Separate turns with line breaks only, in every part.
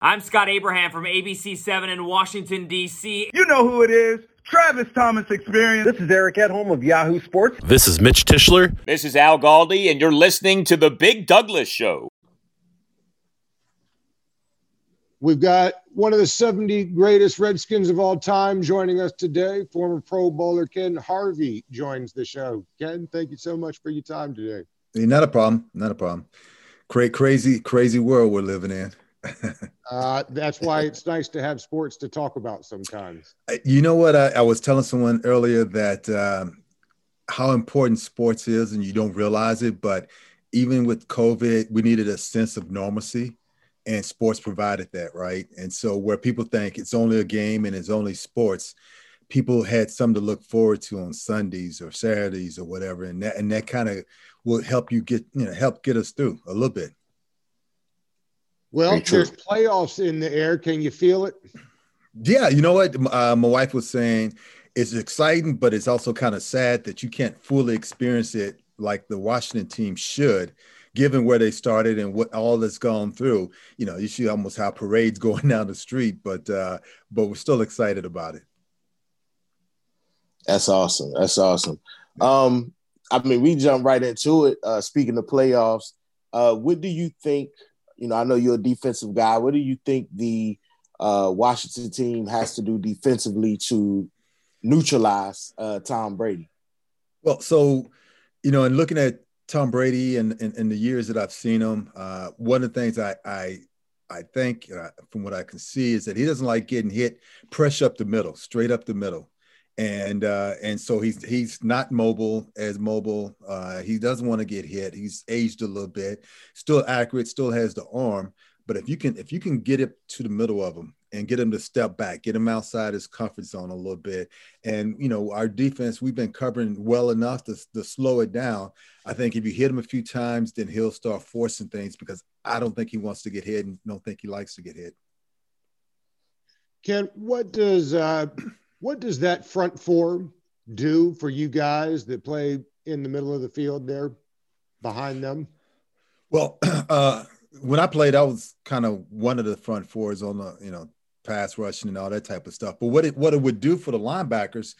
I'm Scott Abraham from ABC7 in Washington, D.C.
You know who it is. Travis Thomas Experience.
This is Eric Edholm of Yahoo Sports.
This is Mitch Tischler.
This is Al Galdi, and you're listening to The Big Douglas Show.
We've got one of the 70 greatest Redskins of all time joining us today. Former Pro Bowler Ken Harvey joins the show. Ken, thank you so much for your time today.
Not a problem. Not a problem. Great, crazy, crazy world we're living in.
uh, that's why it's nice to have sports to talk about sometimes.
You know what? I, I was telling someone earlier that um, how important sports is, and you don't realize it, but even with COVID, we needed a sense of normalcy, and sports provided that, right? And so, where people think it's only a game and it's only sports, people had something to look forward to on Sundays or Saturdays or whatever, and that and that kind of will help you get you know help get us through a little bit.
Well, there's playoffs in the air. Can you feel it?
Yeah, you know what? Uh, my wife was saying it's exciting, but it's also kind of sad that you can't fully experience it like the Washington team should, given where they started and what all that's gone through. You know, you see almost how parades going down the street, but uh, but we're still excited about it.
That's awesome. That's awesome. Um, I mean, we jump right into it. Uh, speaking of playoffs, uh, what do you think you know, I know you're a defensive guy. What do you think the uh, Washington team has to do defensively to neutralize uh, Tom Brady?
Well, so you know, and looking at Tom Brady and in the years that I've seen him, uh, one of the things I I, I think uh, from what I can see is that he doesn't like getting hit pressure up the middle, straight up the middle and uh, and so he's he's not mobile as mobile. Uh, he doesn't want to get hit. He's aged a little bit, still accurate, still has the arm. But if you can if you can get it to the middle of him and get him to step back, get him outside his comfort zone a little bit, and you know our defense we've been covering well enough to, to slow it down. I think if you hit him a few times, then he'll start forcing things because I don't think he wants to get hit and don't think he likes to get hit.
Ken, what does uh, what does that front four do for you guys that play in the middle of the field there behind them?
Well, uh, when I played, I was kind of one of the front fours on the, you know, pass rushing and all that type of stuff. But what it what it would do for the linebackers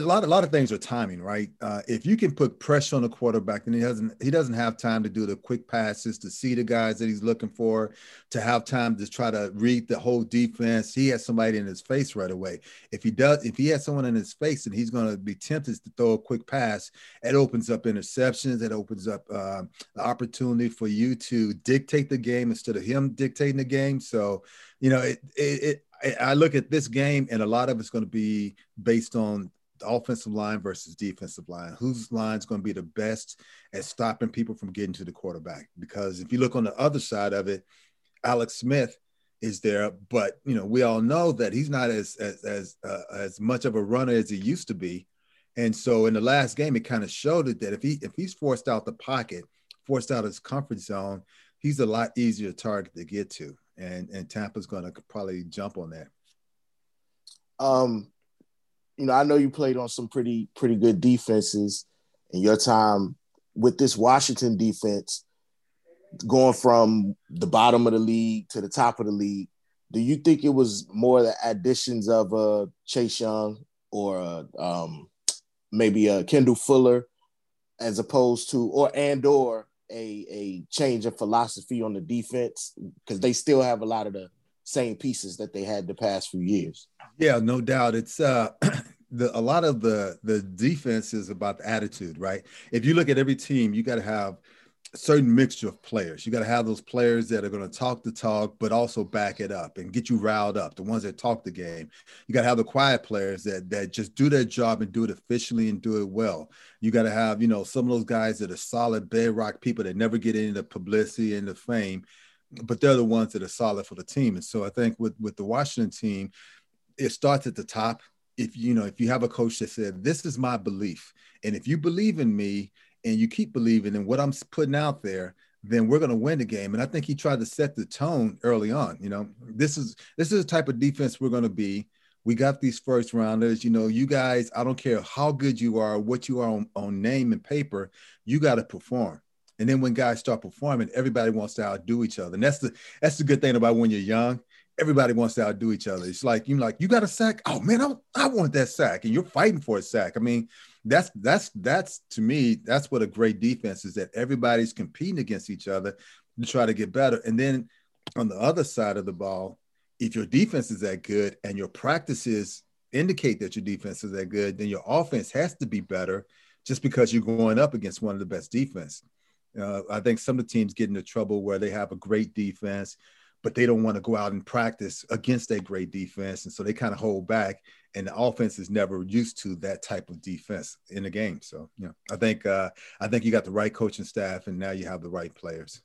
a lot a lot of things are timing, right? Uh, if you can put pressure on the quarterback, then he doesn't he doesn't have time to do the quick passes to see the guys that he's looking for, to have time to try to read the whole defense. He has somebody in his face right away. If he does, if he has someone in his face, and he's going to be tempted to throw a quick pass, it opens up interceptions. It opens up uh, the opportunity for you to dictate the game instead of him dictating the game. So, you know, it it, it I look at this game, and a lot of it's going to be based on offensive line versus defensive line. Whose line is going to be the best at stopping people from getting to the quarterback? Because if you look on the other side of it, Alex Smith is there, but you know we all know that he's not as as as, uh, as much of a runner as he used to be. And so in the last game, it kind of showed it that if he if he's forced out the pocket, forced out his comfort zone, he's a lot easier target to get to, and and Tampa's going to probably jump on that.
Um, you know, I know you played on some pretty pretty good defenses in your time with this Washington defense going from the bottom of the league to the top of the league. Do you think it was more the additions of uh, Chase Young or uh, um, maybe uh, Kendall Fuller as opposed to or and or a a change of philosophy on the defense because they still have a lot of the same pieces that they had the past few years.
Yeah, no doubt. It's uh the a lot of the the defense is about the attitude, right? If you look at every team, you got to have a certain mixture of players. You got to have those players that are going to talk the talk, but also back it up and get you riled up. The ones that talk the game. You got to have the quiet players that that just do their job and do it efficiently and do it well. You got to have you know some of those guys that are solid bedrock people that never get into publicity and the fame but they're the ones that are solid for the team. And so I think with with the Washington team, it starts at the top. If you know, if you have a coach that said, "This is my belief," and if you believe in me and you keep believing in what I'm putting out there, then we're going to win the game. And I think he tried to set the tone early on. You know, this is this is the type of defense we're going to be. We got these first rounders. You know, you guys. I don't care how good you are, what you are on, on name and paper. You got to perform And then when guys start performing, everybody wants to outdo each other. And that's the that's the good thing about when you're young. Everybody wants to outdo each other. It's like you're like, you got a sack? Oh man, I, I want that sack. And you're fighting for a sack. I mean, that's that's that's to me, that's what a great defense is that everybody's competing against each other to try to get better. And then on the other side of the ball, if your defense is that good and your practices indicate that your defense is that good, then your offense has to be better just because you're going up against one of the best defense. Uh, I think some of the teams get into trouble where they have a great defense, but they don't want to go out and practice against that great defense. And so they kind of hold back. And the offense is never used to that type of defense in the game. So, know, I think uh, I think you got the right coaching staff and now you have the right players.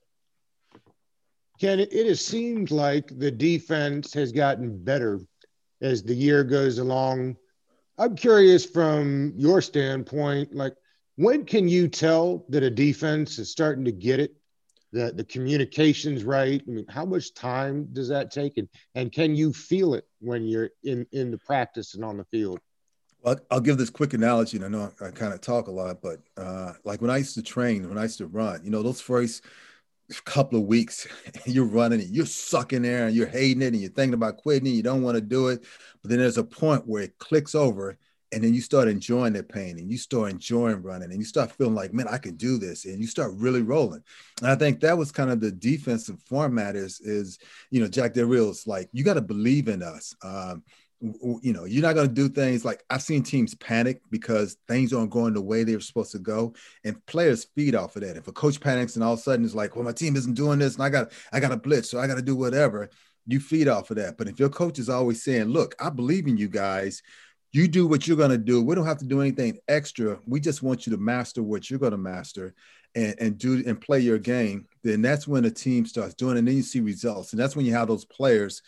Ken, it has seemed like the defense has gotten better as the year goes along. I'm curious from your standpoint, like when can you tell that a defense is starting to get it, that the communication's right? I mean, how much time does that take, and and can you feel it when you're in in the practice and on the field?
Well, I'll give this quick analogy. And I know I, kind of talk a lot, but uh, like when I used to train, when I used to run, you know, those first couple of weeks you're running it, you're sucking there and you're hating it and you're thinking about quitting, and you don't want to do it. But then there's a point where it clicks over and then you start enjoying that pain and you start enjoying running and you start feeling like, man, I can do this. And you start really rolling. And I think that was kind of the defensive format is, is you know, Jack Del Rio's like, you got to believe in us. Um, you know, you're not going to do things like I've seen teams panic because things aren't going the way they're supposed to go, and players feed off of that. If a coach panics and all of a sudden it's like, well, my team isn't doing this, and I got I got a blitz, so I got to do whatever, you feed off of that. But if your coach is always saying, look, I believe in you guys, you do what you're going to do. We don't have to do anything extra. We just want you to master what you're going to master. And, and do and play your game, then that's when the team starts doing, it, and then you see results, and that's when you have those players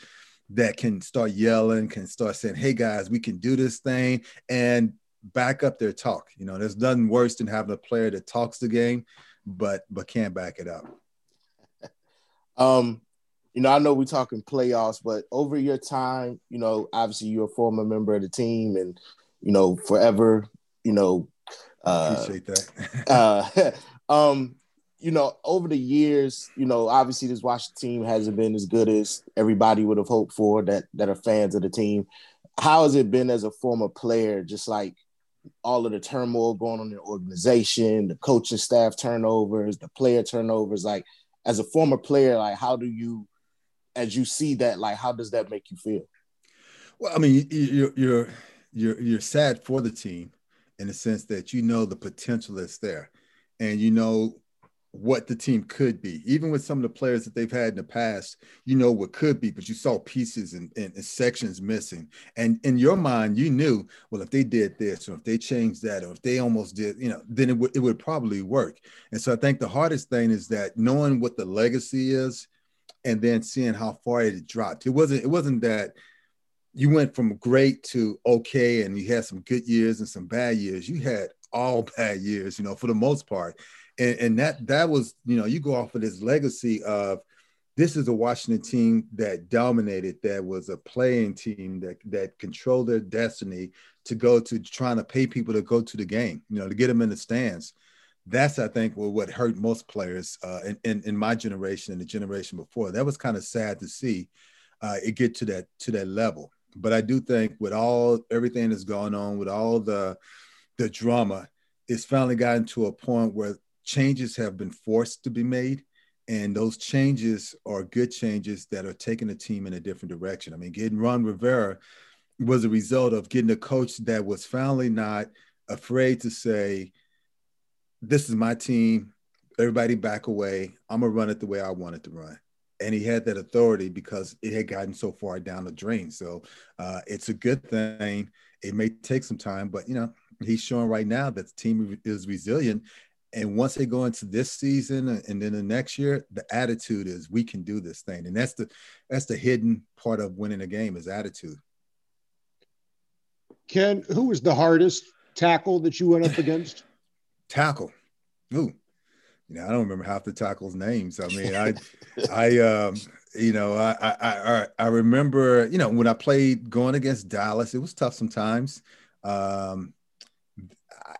that can start yelling, can start saying, "Hey guys, we can do this thing," and back up their talk. You know, there's nothing worse than having a player that talks the game, but but can't back it up.
Um, you know, I know we're talking playoffs, but over your time, you know, obviously you're a former member of the team, and you know, forever, you know,
uh, appreciate that.
uh, um, you know, over the years, you know, obviously this Washington team hasn't been as good as everybody would have hoped for that that are fans of the team. How has it been as a former player, just like all of the turmoil going on in the organization, the coaching staff turnovers, the player turnovers? Like, as a former player, like how do you, as you see that, like how does that make you feel?
Well, I mean, you're you're you're you're sad for the team in the sense that you know the potential that's there, and you know what the team could be. Even with some of the players that they've had in the past, you know what could be, but you saw pieces and, and, and, sections missing. And in your mind, you knew, well, if they did this or if they changed that or if they almost did, you know, then it would it would probably work. And so I think the hardest thing is that knowing what the legacy is and then seeing how far it dropped. It wasn't it wasn't that you went from great to okay and you had some good years and some bad years. You had all bad years, you know, for the most part and, and that that was you know you go off of this legacy of this is a Washington team that dominated, that was a playing team that that controlled their destiny to go to trying to pay people to go to the game, you know, to get them in the stands. That's I think what hurt most players uh, in, in, in my generation and the generation before. That was kind of sad to see uh, it get to that to that level. But I do think with all everything that's going on, with all the the drama, it's finally gotten to a point where changes have been forced to be made and those changes are good changes that are taking the team in a different direction. I mean, getting Ron Rivera was a result of getting a coach that was finally not afraid to say, "This is my team. Everybody back away. I'm gonna run it the way I want it to run." And he had that authority because it had gotten so far down the drain. So uh, it's a good thing. It may take some time, but you know he's showing right now that the team is resilient and once they go into this season and then the next year the attitude is we can do this thing and that's the that's the hidden part of winning a game is attitude
ken who was the hardest tackle that you went up against
tackle. Ooh you know i don't remember half the tackles names. I mean i i um you know I, I i i remember you know when i played going against dallas it was tough sometimes. Um I,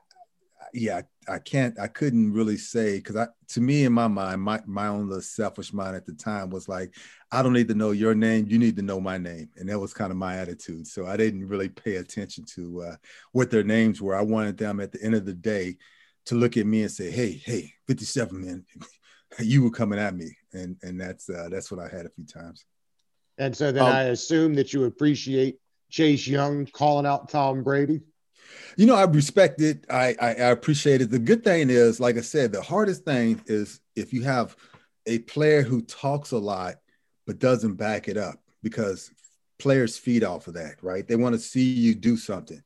yeah, I can't, I couldn't really say because I, to me, in my mind, my my own little selfish mind at the time was like, I don't need to know your name, you need to know my name, and that was kind of my attitude. So I didn't really pay attention to uh, what their names were. I wanted them at the end of the day to look at me and say, "Hey, hey, 57 man, you were coming at me," and and that's uh, that's what I had a few times.
And so then um, I assume that you appreciate Chase Young calling out Tom Brady.
You know, I respect it. I, I, I appreciate it. The good thing is, like I said, the hardest thing is if you have a player who talks a lot but doesn't back it up because players feed off of that, right? They want to see you do something.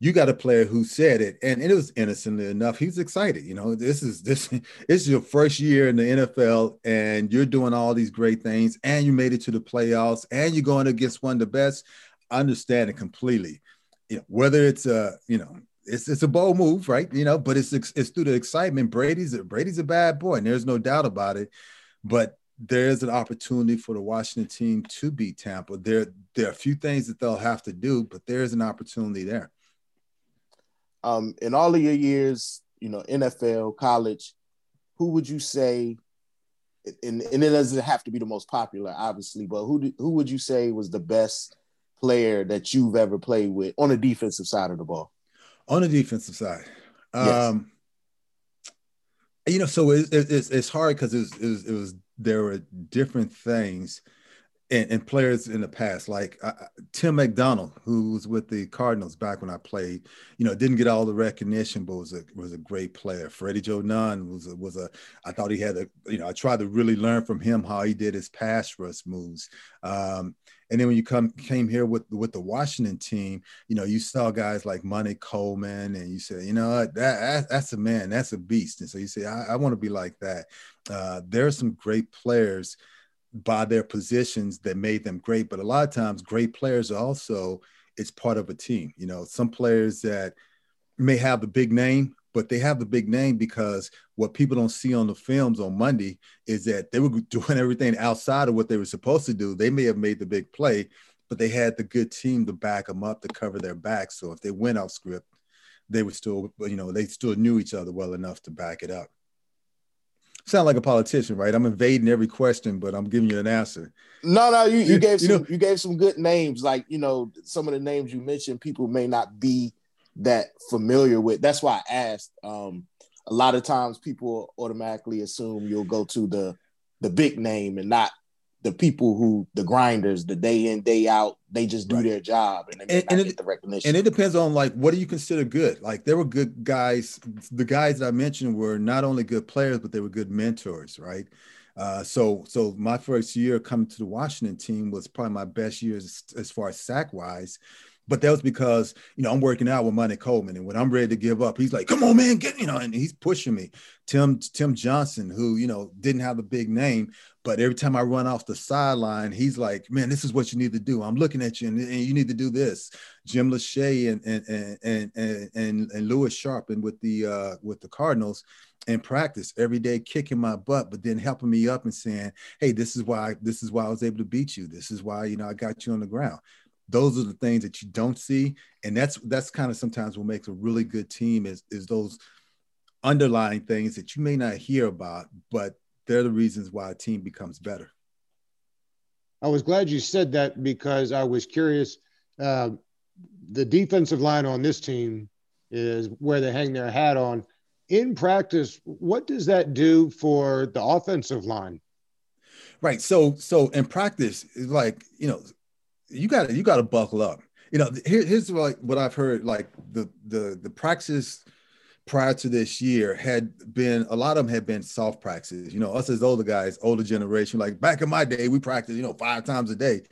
You got a player who said it, and it was innocently enough. He was excited. You know, this is this, this is your first year in the NFL, and you're doing all these great things, and you made it to the playoffs, and you're going against one of the best. I understand it completely you know, whether it's a, you know, it's it's a bold move, right? You know, but it's it's through the excitement. Brady's a, Brady's a bad boy, and there's no doubt about it. But there is an opportunity for the Washington team to beat Tampa. There there are a few things that they'll have to do, but there is an opportunity there.
Um, in all of your years, you know, NFL, college, who would you say? And, and it doesn't have to be the most popular, obviously, but who who would you say was the best player that you've ever played with on the defensive side of the ball?
On the defensive side, yes. um, you know, so it, it, it's it's hard because it, it, it was there were different things and, and, players in the past, like uh, Tim McDonald, who was with the Cardinals back when I played, you know, didn't get all the recognition, but was a was a great player. Freddie Joe Nunn was a, was a I thought he had a you know I tried to really learn from him how he did his pass rush moves. Um, and then when you come came here with with the Washington team, you know, you saw guys like Monte Coleman, and you said, you know, that, that that's a man, that's a beast. And so you say, I, I want to be like that. Uh, there are some great players by their positions that made them great. But a lot of times, great players also it's part of a team. You know, some players that may have the big name, but they have the big name because what people don't see on the films on Monday is that they were doing everything outside of what they were supposed to do. They may have made the big play, but they had the good team to back them up to cover their back. So if they went off script, they would still, you know, they still knew each other well enough to back it up sound like a politician, right? I'm invading every question, but I'm giving you an answer.
No, no, you, you gave some you, know, you gave some good names. Like you know, some of the names you mentioned, people may not be that familiar with. That's why I asked. Um, a lot of times, people automatically assume you'll go to the the big name and not the people who the grinders, the day in day out, they just do right. their job and they and, and it, the recognition.
And it depends on like what do you consider good? Like there were good guys. The guys that I mentioned were not only good players, but they were good mentors, right? Uh, so so my first year coming to the Washington team was probably my best year as, as far as sack wise but that was because you know I'm working out with Monte Coleman, and when I'm ready to give up, he's like, "Come on, man, get you know," and he's pushing me. Tim Tim Johnson, who you know didn't have a big name, but every time I run off the sideline, he's like, "Man, this is what you need to do. I'm looking at you, and, and you need to do this." Jim Lachey and and and and and, and Luis Sharpe, and with the uh, with the Cardinals in practice every day, kicking my butt, but then helping me up and saying, "Hey, this is why this is why I was able to beat you. This is why you know I got you on the ground." Those are the things that you don't see. And that's that's kind of sometimes what makes a really good team is is those underlying things that you may not hear about but they're the reasons why a team becomes better.
I was glad you said that because i was curious uh, the defensive line on this team is where they hang their hat on. In practice what does that do for the offensive line?
Right. So so in practice like you know you got you got to buckle up. You know, here, here's like what I've heard. Like the the the practice prior to this year had been a lot of them had been soft practices. You know, us as older guys, older generation. Like back in my day, we practiced you know five times a day,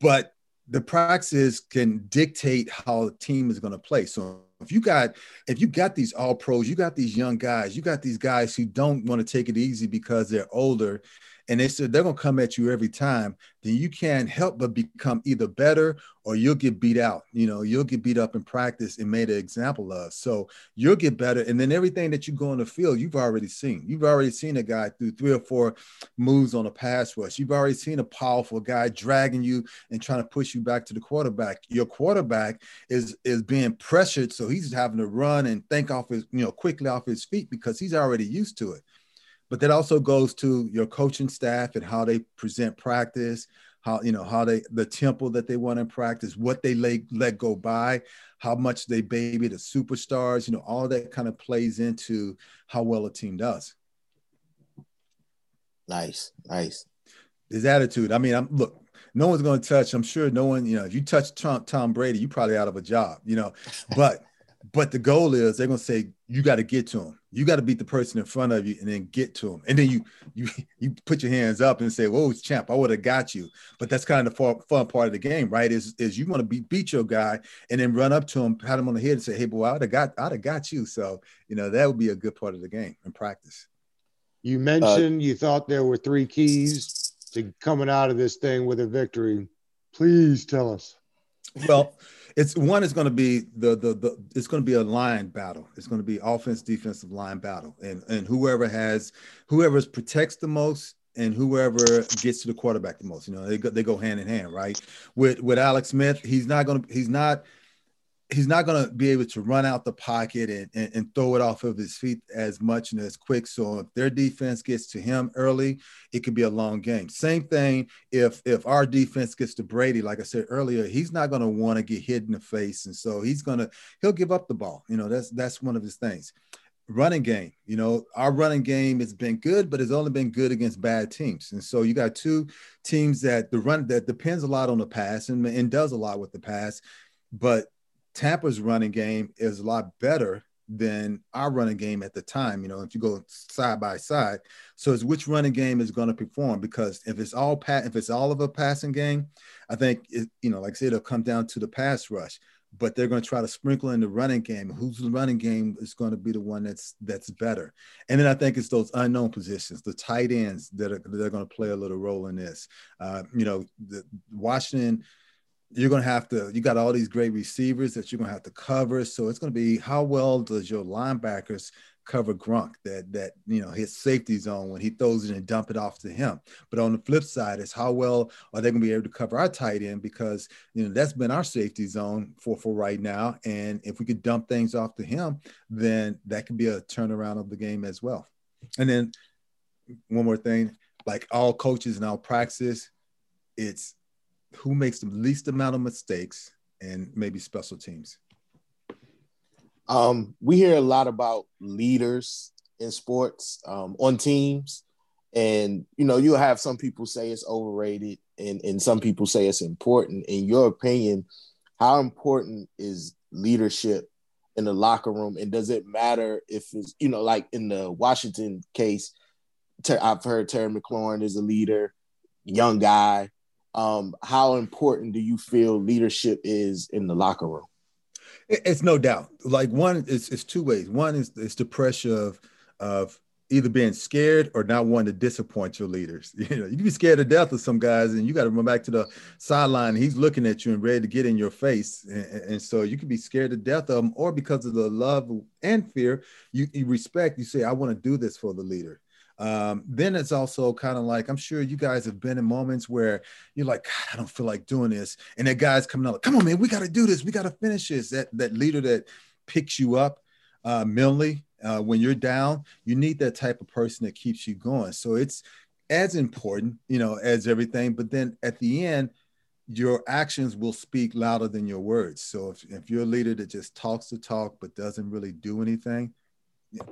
but the practices can dictate how the team is going to play. So if you got if you got these all pros, you got these young guys, you got these guys who don't want to take it easy because they're older and they said they're going to come at you every time, then you can't help but become either better or you'll get beat out. You know, you'll get beat up in practice and made an example of. So you'll get better. And then everything that you go on the field, you've already seen. You've already seen a guy through three or four moves on a pass rush. You've already seen a powerful guy dragging you and trying to push you back to the quarterback. Your quarterback is is being pressured, so he's having to run and think off his, you know, quickly off his feet because he's already used to it but that also goes to your coaching staff and how they present practice how you know how they the tempo that they want in practice what they let, let go by how much they baby the superstars you know all that kind of plays into how well a team does.
Nice nice.
His attitude. I mean i'm look no one's going to touch i'm sure no one you know if you touch tom, tom brady you're probably out of a job you know but but the goal is they're going to say you got to get to him. You got to beat the person in front of you and then get to him. And then you you you put your hands up and say, "Whoa, champ, I would have got you." But that's kind of the fun part of the game, right? Is is you want to beat beat your guy and then run up to him, pat him on the head, and say, "Hey, boy, I'd have got I'd have got you." So you know that would be a good part of the game in practice.
You mentioned uh, you thought there were three keys to coming out of this thing with a victory. Please tell us.
Well it's one is going to be the the the it's going to be a line battle. It's going to be offense defensive line battle, and and whoever has whoever protects the most and whoever gets to the quarterback the most. You know, they go they go hand in hand, right? With with Alex Smith, he's not going to he's not he's not going to be able to run out the pocket and, and, and, throw it off of his feet as much and as quick. So if their defense gets to him early, it could be a long game. Same thing if if our defense gets to Brady, like I said earlier, he's not going to want to get hit in the face, and so he's going to he'll give up the ball. You know, that's that's one of his things. Running game, you know, our running game has been good, but it's only been good against bad teams. And so you got two teams that the run that depends a lot on the pass and, and does a lot with the pass, but Tampa's running game is a lot better than our running game at the time. You know, if you go side by side, so it's which running game is going to perform because if it's all pat, if it's all of a passing game, I think it, you know, like I said, it'll come down to the pass rush. But they're going to try to sprinkle in the running game. Whose running game is going to be the one that's that's better? And then I think it's those unknown positions, the tight ends that are they're going to play a little role in this. Uh, you know, the, Washington you're going to have to you got all these great receivers that you're going to have to cover. So it's going to be how well does your linebackers cover Gronk that that you know his safety zone when he throws it and dump it off to him? But on the flip side is how well are they going to be able to cover our tight end? Because you know that's been our safety zone for for right now. And if we could dump things off to him then that could be a turnaround of the game as well. And then one more thing like all coaches and all practices it's who makes the least amount of mistakes and maybe special teams?
Um, we hear a lot about leaders in sports um, on teams, and you know, you'll have some people say it's overrated, and and some people say it's important. In your opinion, how important is leadership in the locker room, and does it matter if it's you know, like in the Washington case? I've heard Terry McLaurin is a leader, young guy um, how important do you feel leadership is in the locker room?
It's no doubt. Like one, it's, it's two ways. One is it's the pressure of of either being scared or not wanting to disappoint your leaders. You know, you can be scared to death of some guys, and you got to run back to the sideline. He's looking at you and ready to get in your face, and, and, so you can be scared to death of him, or because of the love and fear, you, you respect. You say, "I want to do this for the leader." Um, then it's also kind of like I'm sure you guys have been in moments where you're like, I don't feel like doing this, and that guy's coming out, come on, man, we got to do this, we got to finish this. That that leader that picks you up uh, mentally uh, when you're down, you need that type of person that keeps you going. So it's as important, you know, as everything. But then at the end, your actions will speak louder than your words. So if, if you're a leader that just talks the talk but doesn't really do anything,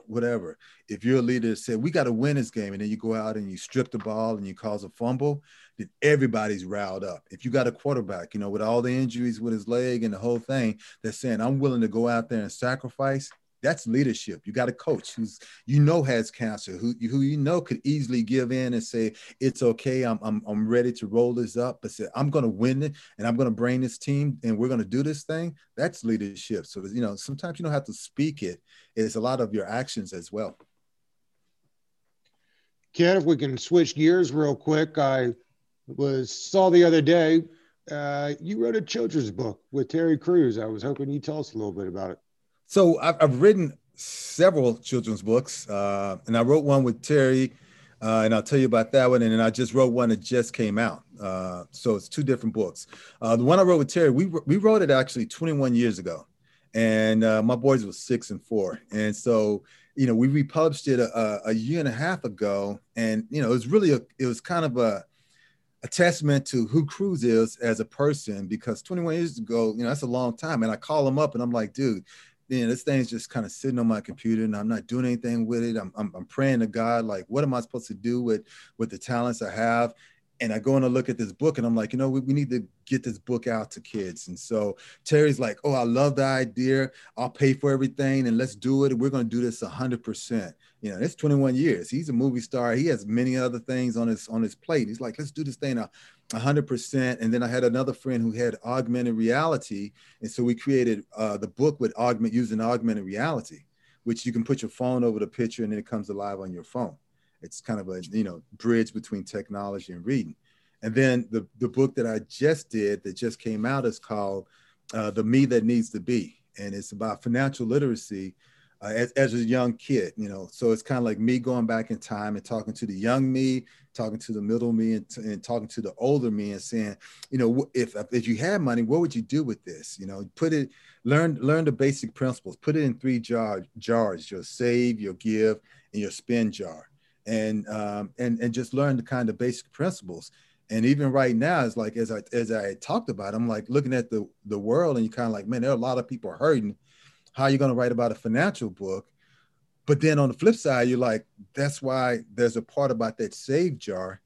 whatever. If you're a leader that said we got to win this game, and then you go out and you strip the ball and you cause a fumble, then everybody's riled up. If you got a quarterback, you know, with all the injuries with his leg and the whole thing, that's saying I'm willing to go out there and sacrifice. That's leadership. You got a coach who's you know has cancer, who who you know could easily give in and say it's okay. I'm I'm, I'm ready to roll this up, but say I'm going to win it and I'm going to bring this team and we're going to do this thing. That's leadership. So you know sometimes you don't have to speak it. It's a lot of your actions as well.
Ken, if we can switch gears real quick, I was saw the other day uh, you wrote a children's book with Terry Crews. I was hoping you'd tell us a little bit about it.
So I've, I've written several children's books, uh, and I wrote one with Terry, uh, and I'll tell you about that one. And then I just wrote one that just came out. Uh, so it's two different books. Uh, the one I wrote with Terry, we we wrote it actually 21 years ago, and uh, my boys were six and four, and so you know we republished it a, a year and a half ago, and you know it was really a, it was kind of a a testament to who Crews is as a person because 21 years ago, you know, that's a long time. And I call him up and I'm like, dude, know, this thing's just kind of sitting on my computer and I'm not doing anything with it. I'm, I'm, I'm praying to God, like, what am I supposed to do with, with the talents I have? and I go and I look at this book and I'm like, you know, we, we need to get this book out to kids. And so Terry's like, oh, I love the idea. I'll pay for everything and let's do it. We're going to do this 100%. You know, it's 21 years. He's a movie star. He has many other things on his on his plate. He's like, let's do this thing a 100%. And then I had another friend who had augmented reality. And so we created uh, the book with augment using augmented reality, which you can put your phone over the picture and then it comes alive on your phone. It's kind of a you know bridge between technology and reading. And then the the book that I just did that just came out is called uh, "The Me That Needs to Be," and it's about financial literacy uh, as, as a young kid. You know, so it's kind of like me going back in time and talking to the young me, talking to the middle me, and, and talking to the older me, and saying, you know, if if you had money, what would you do with this? You know, put it learn learn the basic principles. Put it in three jar, jars: your save, your give, and your spend jar and um, and and just learn the kind of basic principles. And even right now, it's like as I as I talked about, I'm like looking at the the world, and you kind of like, man, there are a lot of people hurting. How are you going to write about a financial book? But then on the flip side, you're like, that's why there's a part about that save jar,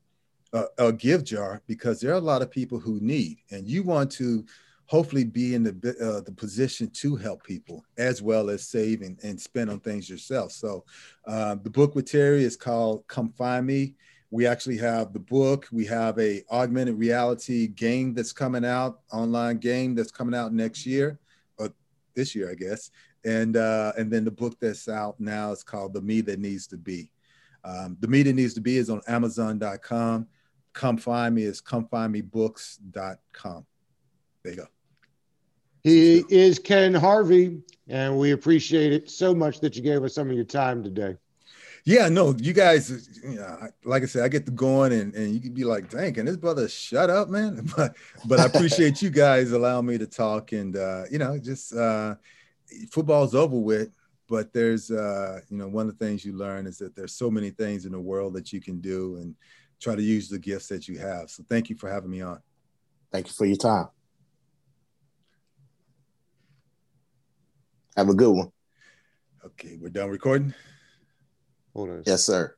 uh, a give jar, because there are a lot of people who need, and you want to hopefully be in the uh, the position to help people as well as save and, and spend on things yourself. So uh, the book with Terry is called Come Find Me. We actually have the book. We have a augmented reality game that's coming out, online game that's coming out next year, this year, I guess. And uh, and then the book that's out now is called The Me That Needs to Be. Um, the Me That Needs to Be is on Amazon.com. Come Find Me is comefindmebooks.com. There you go.
He is Ken Harvey, and we appreciate it so much that you gave us some of your time today.
Yeah, no, you guys, you know, like I said, I get to going and, and you can be like, dang, can this brother shut up, man? But but I appreciate you guys allowing me to talk and uh, you know, just uh football's over with, but there's uh, you know, one of the things you learn is that there's so many things in the world that you can do and try to use the gifts that you have. So thank you for having me on.
Thank you for your time. Have a good one.
Okay, we're done recording.
Hold on.
Yes, sir.